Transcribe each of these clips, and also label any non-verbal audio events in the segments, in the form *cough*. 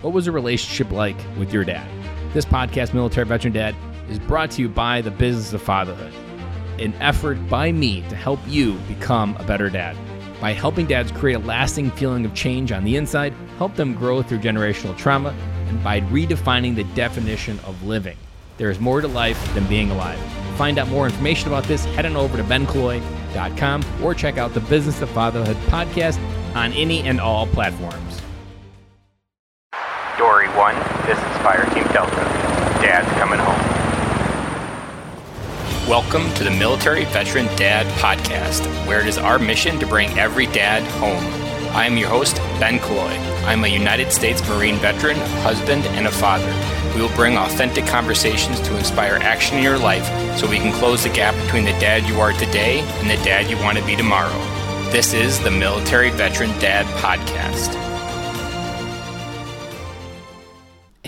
What was a relationship like with your dad? This podcast, Military Veteran Dad, is brought to you by the Business of Fatherhood, an effort by me to help you become a better dad. By helping dads create a lasting feeling of change on the inside, help them grow through generational trauma, and by redefining the definition of living. There is more to life than being alive. Find out more information about this, head on over to benkilloy.com or check out the Business of Fatherhood podcast on any and all platforms. Dory 1, this is Fire Team Delta. Dad's coming home. Welcome to the Military Veteran Dad Podcast, where it is our mission to bring every dad home. I am your host, Ben Killoy. I'm a United States Marine veteran, husband, and a father. We will bring authentic conversations to inspire action in your life so we can close the gap between the dad you are today and the dad you want to be tomorrow. This is the Military Veteran Dad Podcast.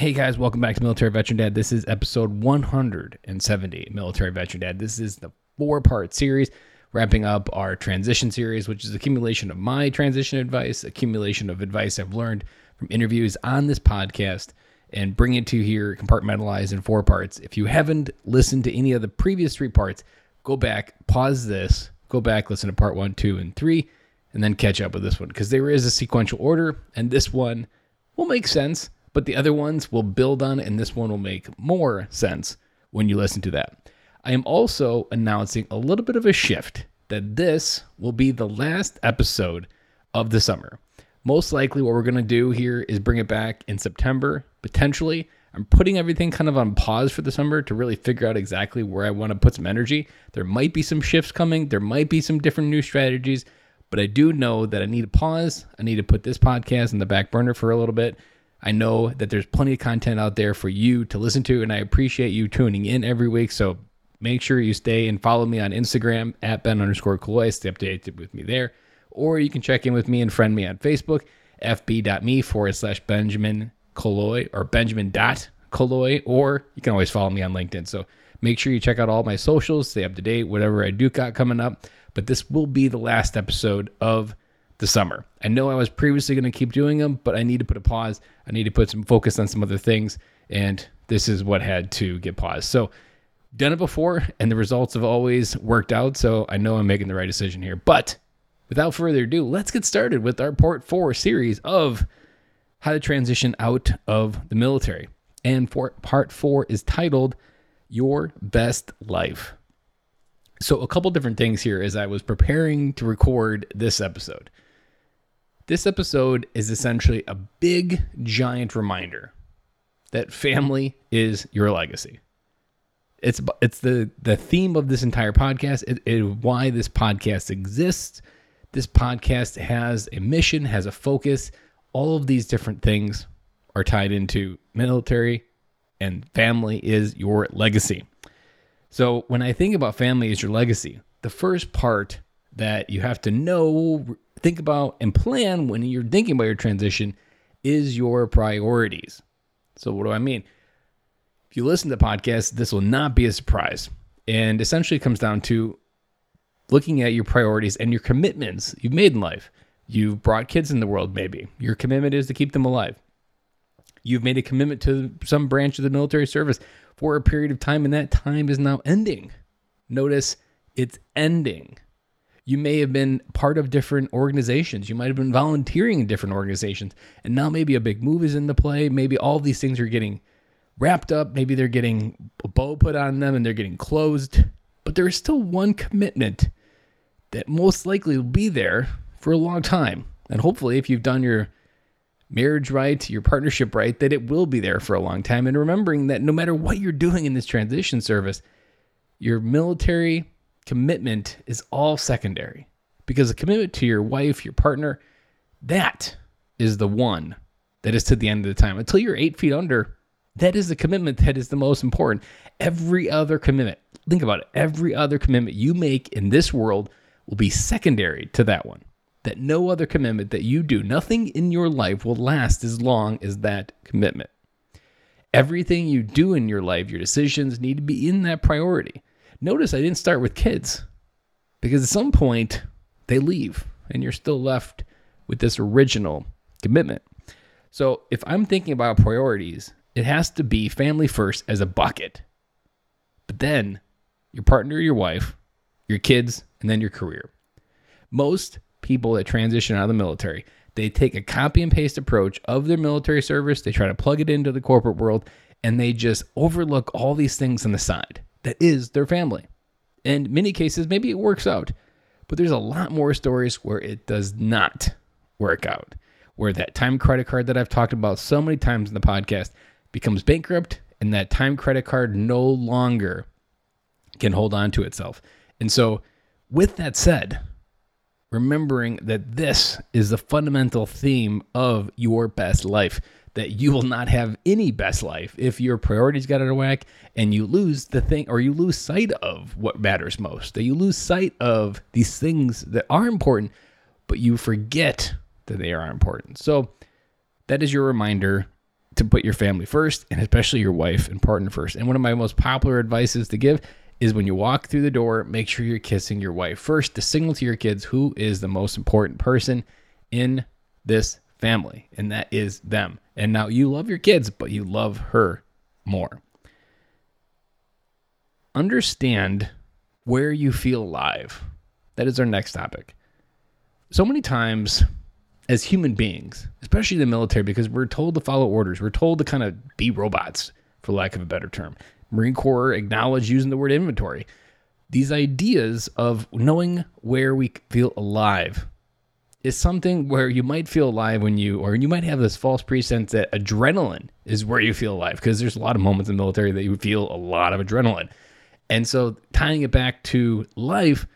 Hey guys, welcome back to Military Veteran Dad. This is episode 170, Military Veteran Dad. This is the four part series, wrapping up our transition series, which is accumulation of my transition advice, accumulation of advice I've learned from interviews on this podcast, and bring it to here compartmentalized in four parts. If you haven't listened to any of the previous three parts, go back, pause this, go back, listen to part one, two, and three, and then catch up with this one because there is a sequential order, and this one will make sense but the other ones will build on, and this one will make more sense when you listen to that. I am also announcing a little bit of a shift that this will be the last episode of the summer. Most likely, what we're going to do here is bring it back in September, potentially. I'm putting everything kind of on pause for the summer to really figure out exactly where I want to put some energy. There might be some shifts coming, there might be some different new strategies, but I do know that I need to pause. I need to put this podcast in the back burner for a little bit I know that there's plenty of content out there for you to listen to, and I appreciate you tuning in every week. So make sure you stay and follow me on Instagram at Ben underscore Killoy. Stay updated with me there. Or you can check in with me and friend me on Facebook, fb.me forward slash Benjamin Killoy or Benjamin dot Killoy, or you can always follow me on LinkedIn. So make sure you check out all my socials, stay up to date, whatever I do got coming up. But this will be the last episode of the summer. I know I was previously going to keep doing them, but I need to put a pause. I need to put some focus on some other things, and this is what had to get paused. So, done it before, and the results have always worked out. So, I know I'm making the right decision here. But without further ado, let's get started with our part four series of how to transition out of the military. And for part four is titled Your Best Life. So, a couple different things here as I was preparing to record this episode. This episode is essentially a big, giant reminder that family is your legacy. It's it's the the theme of this entire podcast. It, it why this podcast exists. This podcast has a mission, has a focus. All of these different things are tied into military, and family is your legacy. So when I think about family as your legacy, the first part that you have to know think about and plan when you're thinking about your transition is your priorities. So, what do I mean? If you listen to the podcast, this will not be a surprise. And essentially, it comes down to looking at your priorities and your commitments you've made in life. You've brought kids in the world, maybe. Your commitment is to keep them alive. You've made a commitment to some branch of the military service for a period of time, and that time is now ending. Notice it's ending. You may have been part of different organizations. You might have been volunteering in different organizations. And now maybe a big move is in the play. Maybe all these things are getting wrapped up. Maybe they're getting a bow put on them and they're getting closed. But there is still one commitment that most likely will be there for a long time. And hopefully, if you've done your marriage right, your partnership right, that it will be there for a long time. And remembering that no matter what you're doing in this transition service, your military commitment is all secondary because the commitment to your wife, your partner, that is the one that is to the end of the time. Until you're eight feet under, that is the commitment that is the most important. Every other commitment, think about it, every other commitment you make in this world will be secondary to that one. That no other commitment that you do, nothing in your life will last as long as that commitment. Everything you do in your life, your decisions need to be in that priority. Notice I didn't start with kids because at some point they leave and you're still left with this original commitment. So if I'm thinking about priorities, it has to be family first as a bucket. But then your partner, your wife, your kids, and then your career. Most people that transition out of the military, they take a copy and paste approach of their military service, they try to plug it into the corporate world, and they just overlook all these things on the side. That is their family. In many cases, maybe it works out, but there's a lot more stories where it does not work out. Where that time credit card that I've talked about so many times in the podcast becomes bankrupt, and that time credit card no longer can hold on to itself. And so, with that said, remembering that this is the fundamental theme of your best life that you will not have any best life if your priorities got out of whack and you lose the thing or you lose sight of what matters most that you lose sight of these things that are important but you forget that they are important so that is your reminder to put your family first and especially your wife and partner first and one of my most popular advices to give is when you walk through the door, make sure you're kissing your wife first to signal to your kids who is the most important person in this family, and that is them. And now you love your kids, but you love her more. Understand where you feel alive. That is our next topic. So many times, as human beings, especially the military, because we're told to follow orders, we're told to kind of be robots, for lack of a better term. Marine Corps acknowledged using the word inventory. These ideas of knowing where we feel alive is something where you might feel alive when you, or you might have this false pretense that adrenaline is where you feel alive because there's a lot of moments in the military that you feel a lot of adrenaline. And so tying it back to life,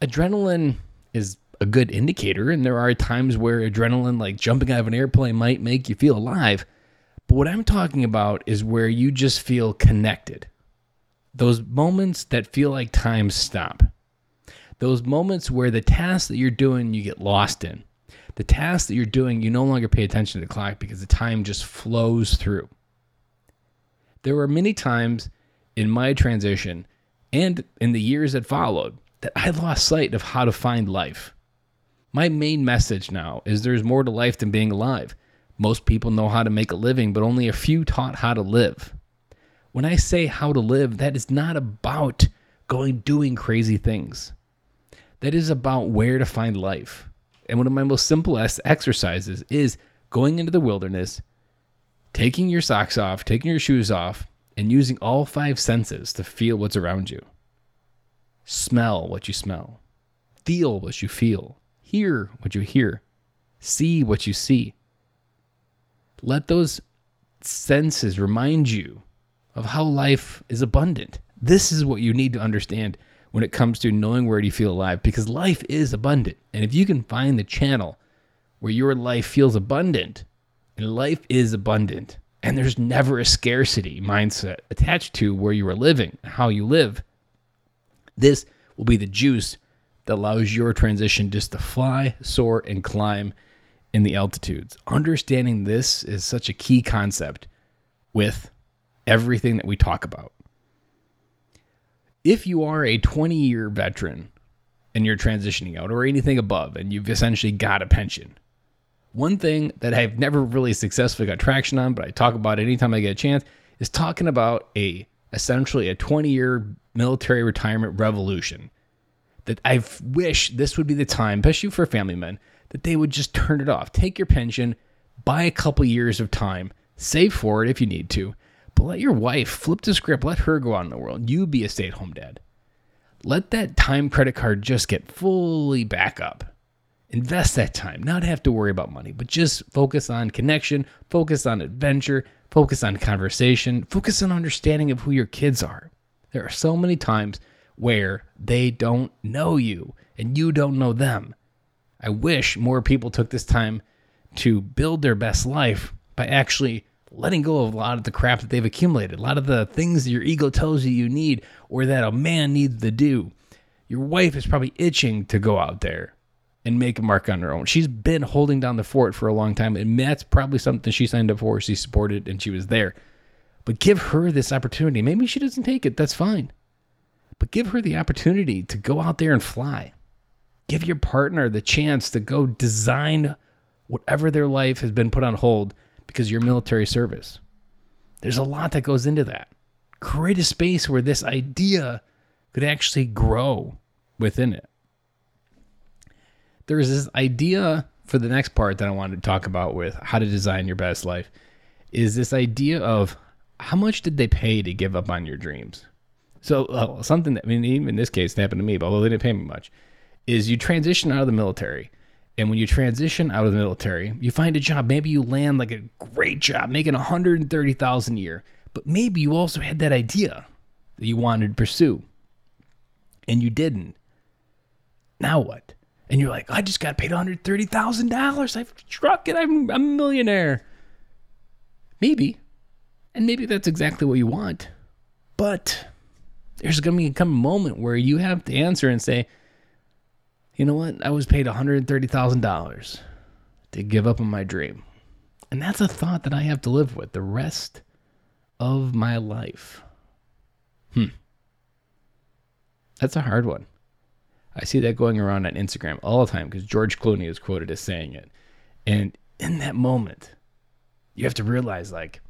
adrenaline is a good indicator. And there are times where adrenaline, like jumping out of an airplane, might make you feel alive. But what I'm talking about is where you just feel connected. Those moments that feel like time stop. Those moments where the task that you're doing, you get lost in. The task that you're doing, you no longer pay attention to the clock because the time just flows through. There were many times in my transition and in the years that followed that I lost sight of how to find life. My main message now is there's more to life than being alive. Most people know how to make a living, but only a few taught how to live. When I say how to live, that is not about going doing crazy things. That is about where to find life. And one of my most simplest exercises is going into the wilderness, taking your socks off, taking your shoes off, and using all five senses to feel what's around you. Smell what you smell, feel what you feel, hear what you hear, see what you see. Let those senses remind you of how life is abundant. This is what you need to understand when it comes to knowing where you feel alive because life is abundant. And if you can find the channel where your life feels abundant, and life is abundant, and there's never a scarcity mindset attached to where you are living, how you live, this will be the juice that allows your transition just to fly, soar, and climb in the altitudes. Understanding this is such a key concept with everything that we talk about. If you are a 20 year veteran and you're transitioning out or anything above and you've essentially got a pension, one thing that I've never really successfully got traction on, but I talk about anytime I get a chance, is talking about a essentially a 20 year military retirement revolution. That I wish this would be the time, especially for family men, that they would just turn it off. Take your pension, buy a couple years of time, save for it if you need to, but let your wife flip the script, let her go out in the world. You be a stay at home dad. Let that time credit card just get fully back up. Invest that time, not have to worry about money, but just focus on connection, focus on adventure, focus on conversation, focus on understanding of who your kids are. There are so many times where they don't know you and you don't know them. I wish more people took this time to build their best life by actually letting go of a lot of the crap that they've accumulated, a lot of the things that your ego tells you you need or that a man needs to do. Your wife is probably itching to go out there and make a mark on her own. She's been holding down the fort for a long time, and that's probably something she signed up for. She supported and she was there. But give her this opportunity. Maybe she doesn't take it, that's fine. But give her the opportunity to go out there and fly. Give your partner the chance to go design whatever their life has been put on hold because your military service. There's a lot that goes into that. Create a space where this idea could actually grow within it. There's this idea for the next part that I wanted to talk about with how to design your best life is this idea of how much did they pay to give up on your dreams? So uh, something that I mean, even in this case, it happened to me, but although they didn't pay me much, is you transition out of the military, and when you transition out of the military, you find a job. Maybe you land like a great job, making one hundred and thirty thousand a year, but maybe you also had that idea that you wanted to pursue, and you didn't. Now what? And you're like, I just got paid one hundred thirty thousand dollars. I've struck it. I'm, I'm a millionaire. Maybe, and maybe that's exactly what you want, but there's going to come a moment where you have to answer and say, you know what? I was paid $130,000 to give up on my dream. And that's a thought that I have to live with the rest of my life. Hmm. That's a hard one. I see that going around on Instagram all the time because George Clooney is quoted as saying it. And in that moment, you have to realize like,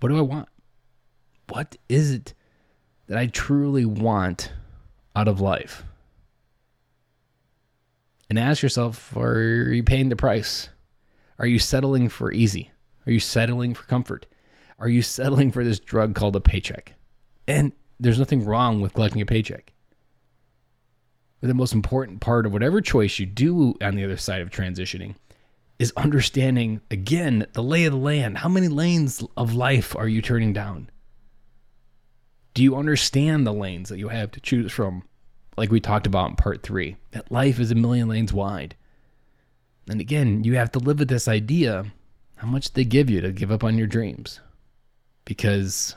what do I want? What is it that I truly want out of life? And ask yourself, are you paying the price? Are you settling for easy? Are you settling for comfort? Are you settling for this drug called a paycheck? And there's nothing wrong with collecting a paycheck. But the most important part of whatever choice you do on the other side of transitioning is understanding again the lay of the land. How many lanes of life are you turning down? Do you understand the lanes that you have to choose from? Like we talked about in part three, that life is a million lanes wide. And again, you have to live with this idea how much they give you to give up on your dreams. Because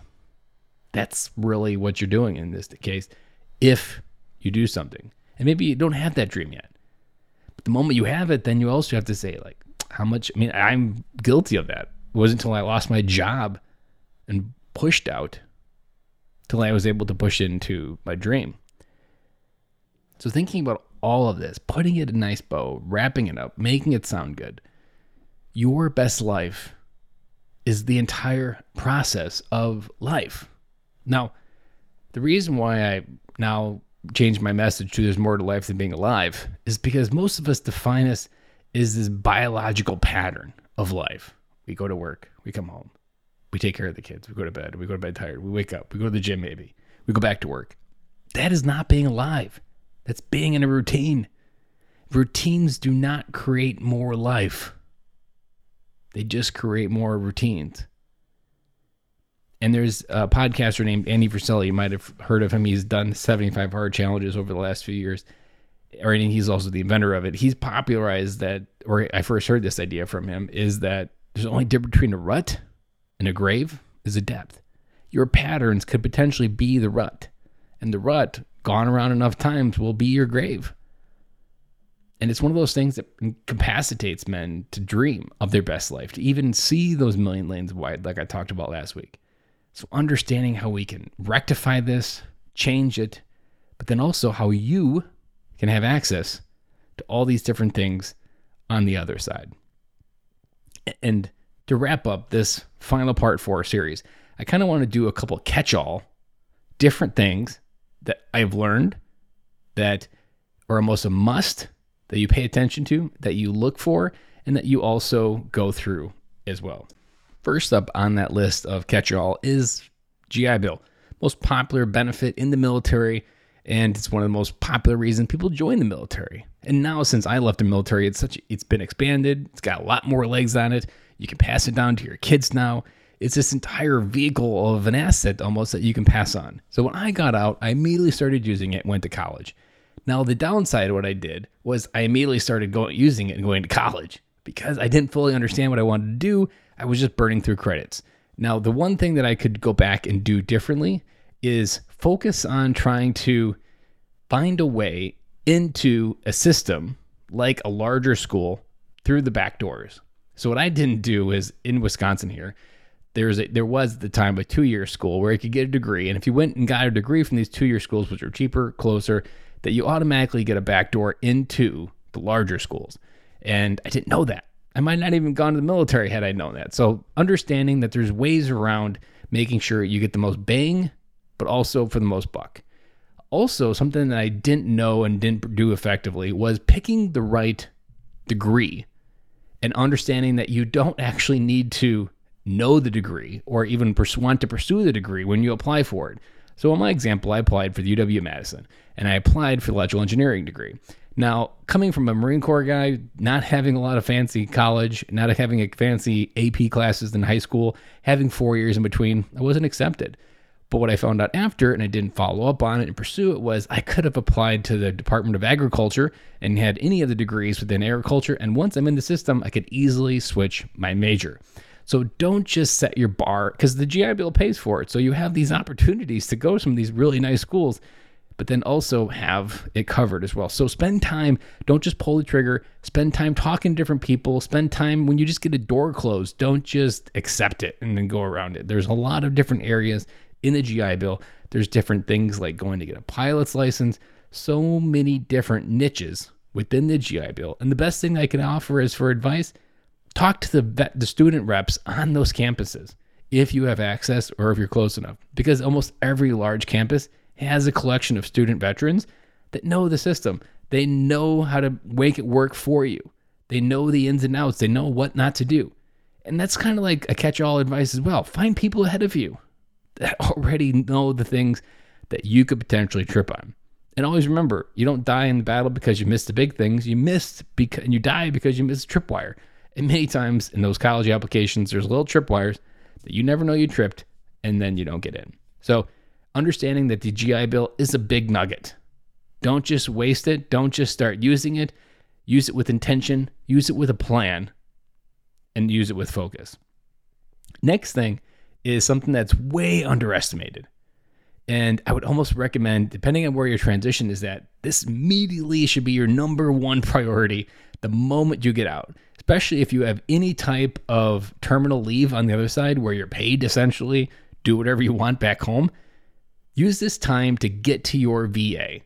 that's really what you're doing in this case if you do something. And maybe you don't have that dream yet. But the moment you have it, then you also have to say, like, how much? I mean, I'm guilty of that. It wasn't until I lost my job and pushed out till I was able to push into my dream. So, thinking about all of this, putting it in a nice bow, wrapping it up, making it sound good, your best life is the entire process of life. Now, the reason why I now change my message to there's more to life than being alive is because most of us define us is this biological pattern of life. We go to work, we come home, we take care of the kids, we go to bed, we go to bed tired, we wake up, we go to the gym maybe, we go back to work. That is not being alive. That's being in a routine. Routines do not create more life. They just create more routines. And there's a podcaster named Andy Frisella. You might have heard of him. He's done 75 hard challenges over the last few years or he's also the inventor of it. He's popularized that, or I first heard this idea from him, is that there's only difference between a rut and a grave is a depth. Your patterns could potentially be the rut, and the rut, gone around enough times, will be your grave. And it's one of those things that incapacitates men to dream of their best life, to even see those million lanes wide, like I talked about last week. So, understanding how we can rectify this, change it, but then also how you can have access to all these different things on the other side. And to wrap up this final part four series, I kind of want to do a couple catch all different things that I've learned that are almost a must that you pay attention to, that you look for, and that you also go through as well. First up on that list of catch all is GI Bill, most popular benefit in the military and it's one of the most popular reasons people join the military. And now since I left the military, it's such it's been expanded. It's got a lot more legs on it. You can pass it down to your kids now. It's this entire vehicle of an asset almost that you can pass on. So when I got out, I immediately started using it, went to college. Now the downside of what I did was I immediately started going using it and going to college because I didn't fully understand what I wanted to do. I was just burning through credits. Now the one thing that I could go back and do differently is focus on trying to find a way into a system like a larger school through the back doors. So what I didn't do is in Wisconsin here, there's a, there was at the time a two year school where you could get a degree, and if you went and got a degree from these two year schools, which are cheaper, closer, that you automatically get a back door into the larger schools. And I didn't know that. I might not even gone to the military had I known that. So understanding that there's ways around making sure you get the most bang, but also for the most buck. Also, something that I didn't know and didn't do effectively was picking the right degree and understanding that you don't actually need to know the degree or even pers- want to pursue the degree when you apply for it. So, in my example, I applied for the UW Madison and I applied for the electrical engineering degree. Now, coming from a Marine Corps guy, not having a lot of fancy college, not having a fancy AP classes in high school, having four years in between, I wasn't accepted. But what I found out after, and I didn't follow up on it and pursue it, was I could have applied to the Department of Agriculture and had any of the degrees within agriculture. And once I'm in the system, I could easily switch my major. So don't just set your bar because the GI Bill pays for it. So you have these opportunities to go to some of these really nice schools, but then also have it covered as well. So spend time. Don't just pull the trigger. Spend time talking to different people. Spend time when you just get a door closed. Don't just accept it and then go around it. There's a lot of different areas in the GI Bill. There's different things like going to get a pilot's license. So many different niches within the GI Bill. And the best thing I can offer is for advice talk to the the student reps on those campuses if you have access or if you're close enough because almost every large campus has a collection of student veterans that know the system. They know how to make it work for you. They know the ins and outs. They know what not to do. And that's kind of like a catch-all advice as well. Find people ahead of you that *laughs* already know the things that you could potentially trip on. And always remember you don't die in the battle because you missed the big things. You missed because you die because you missed a tripwire and many times in those college applications, there's little tripwires that you never know you tripped, and then you don't get in. So, understanding that the GI Bill is a big nugget. Don't just waste it. Don't just start using it. Use it with intention, use it with a plan, and use it with focus. Next thing is something that's way underestimated. And I would almost recommend, depending on where your transition is at, this immediately should be your number one priority the moment you get out especially if you have any type of terminal leave on the other side where you're paid essentially, do whatever you want back home. Use this time to get to your VA,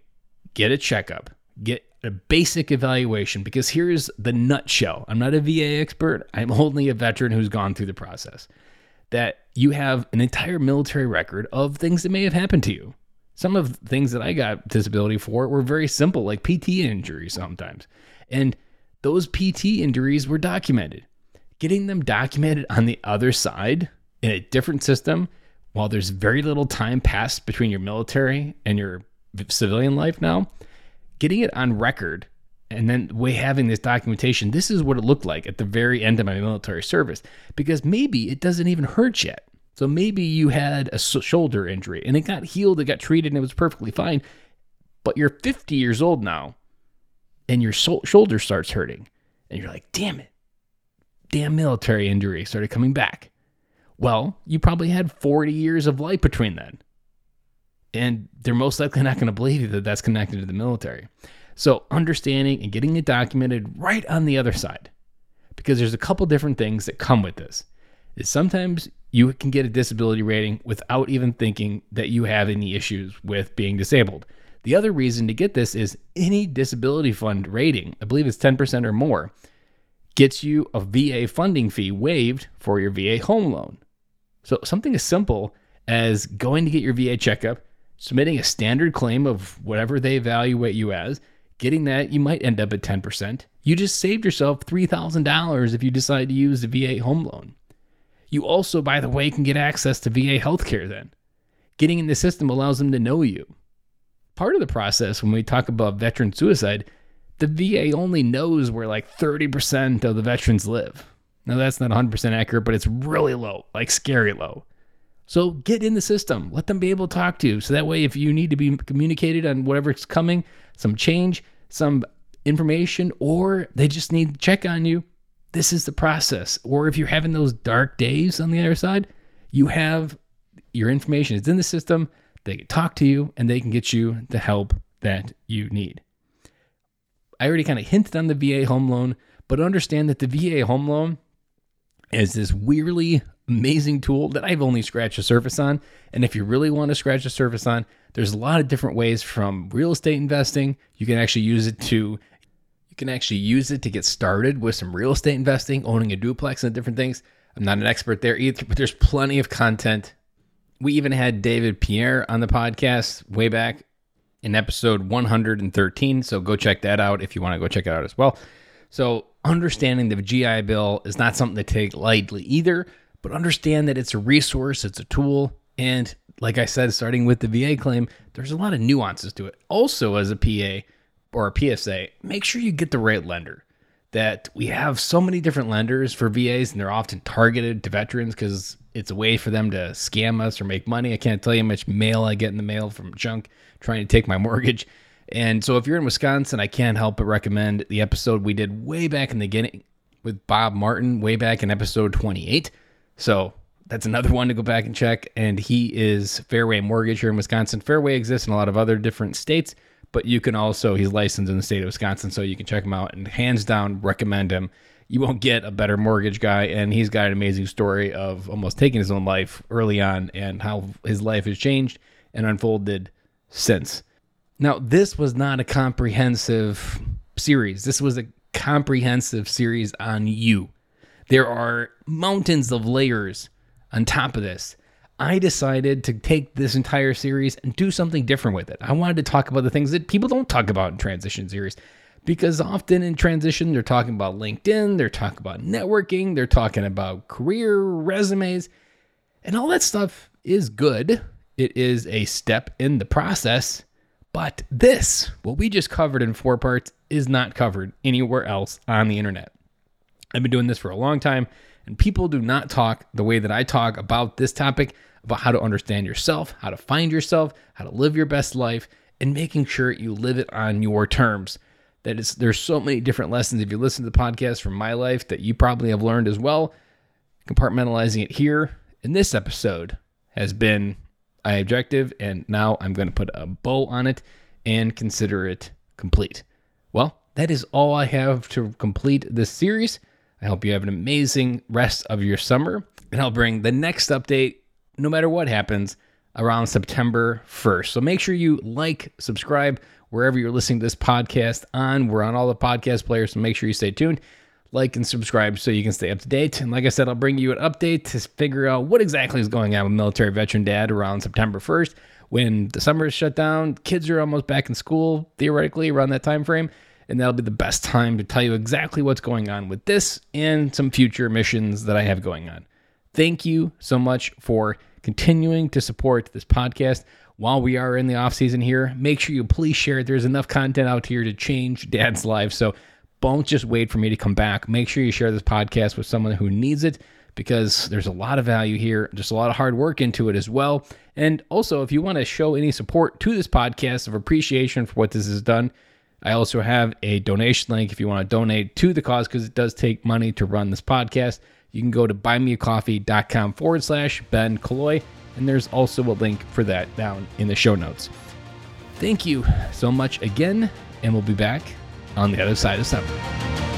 get a checkup, get a basic evaluation because here's the nutshell. I'm not a VA expert, I'm only a veteran who's gone through the process. That you have an entire military record of things that may have happened to you. Some of the things that I got disability for were very simple, like PT injuries sometimes. And those PT injuries were documented. Getting them documented on the other side in a different system, while there's very little time passed between your military and your civilian life now, getting it on record and then way having this documentation, this is what it looked like at the very end of my military service. Because maybe it doesn't even hurt yet. So maybe you had a shoulder injury and it got healed, it got treated, and it was perfectly fine. But you're 50 years old now and your so- shoulder starts hurting. And you're like, damn it. Damn military injury started coming back. Well, you probably had 40 years of life between then. And they're most likely not going to believe you that that's connected to the military. So, understanding and getting it documented right on the other side, because there's a couple different things that come with this. Is sometimes you can get a disability rating without even thinking that you have any issues with being disabled. The other reason to get this is any disability fund rating, I believe it's 10% or more, gets you a VA funding fee waived for your VA home loan. So something as simple as going to get your VA checkup, submitting a standard claim of whatever they evaluate you as, getting that, you might end up at 10%. You just saved yourself $3,000 if you decide to use the VA home loan. You also, by the way, can get access to VA healthcare then. Getting in the system allows them to know you part of the process when we talk about veteran suicide, the VA only knows where like 30% of the veterans live. Now, that's not 100% accurate, but it's really low, like scary low. So get in the system. Let them be able to talk to you. So that way, if you need to be communicated on whatever's coming, some change, some information, or they just need to check on you, this is the process. Or if you're having those dark days on the other side, you have your information. It's in the system. They can talk to you and they can get you the help that you need. I already kind of hinted on the VA home loan, but understand that the VA home loan is this weirdly amazing tool that I've only scratched the surface on. And if you really want to scratch the surface on, there's a lot of different ways from real estate investing. You can actually use it to You can actually use it to get started with some real estate investing, owning a duplex, and different things. I'm not an expert there either, but there's plenty of content. We even had David Pierre on the podcast way back in episode 113. So go check that out if you want to go check it out as well. So, understanding the GI Bill is not something to take lightly either, but understand that it's a resource, it's a tool, and like I said, starting with the VA claim, there's a lot of nuances to it. Also, as a PA or a PSA, make sure you get the right lender. That we have so many different lenders for VAs, and they're often targeted to veterans because it's a way for them to scam us or make money. I can't tell you how much mail I get in the mail from junk trying to take my *laughs* mortgage. And so, if you're in Wisconsin, I can't help but recommend the episode we did way back in the beginning with Bob Martin, way back in episode 28. So, that's another one to go back and check. And he is Fairway Mortgage here in Wisconsin. Fairway exists in a lot of other different states, but you can also, he's licensed in the state of Wisconsin, so you can check him out and hands down recommend him. You won't get a better mortgage guy. And he's got an amazing story of almost taking his own life early on and how his life has changed and unfolded since. Now, this was not a comprehensive series. This was a comprehensive series on you. There are mountains of layers on top of this, I decided to take this entire series and do something different with it. I wanted to talk about the things that people don't talk about in transition series because often in transition, they're talking about LinkedIn, they're talking about networking, they're talking about career resumes, and all that stuff is good. It is a step in the process. But this, what we just covered in four parts, is not covered anywhere else on the internet. I've been doing this for a long time. And people do not talk the way that I talk about this topic about how to understand yourself, how to find yourself, how to live your best life, and making sure you live it on your terms. That is, there's so many different lessons. If you listen to the podcast from my life that you probably have learned as well, compartmentalizing it here in this episode has been my objective, and now I'm going to put a bow on it and consider it complete. Well, that is all I have to complete this series. I hope you have an amazing rest of your summer, and I'll bring the next update, no matter what happens, around September 1st. So make sure you like, subscribe wherever you're listening to this podcast on. We're on all the podcast players, so make sure you stay tuned. Like and subscribe so you can stay up to date. And like I said, I'll bring you an update to figure out what exactly is going on with Military Veteran Dad around September 1st when the summer is shut down. Kids are almost back in school, theoretically, around that time frame and that'll be the best time to tell you exactly what's going on with this and some future missions that I have going on. Thank you so much for continuing to support this podcast while we are in the off season here. Make sure you please share it. There's enough content out here to change *laughs* dad's life. So don't just wait for me to come back. Make sure you share this podcast with someone who needs it because there's a lot of value here, just a lot of hard work into it as well. And also, if you want to show any support to this podcast of appreciation for what this has done, I also have a donation link if you want to donate to the cause because it does take money to run this podcast. You can go to buymeacoffee.com forward slash Ben Killoy, and there's also a link for that down in the show notes. Thank you so much again, and we'll be back on the other side of summer.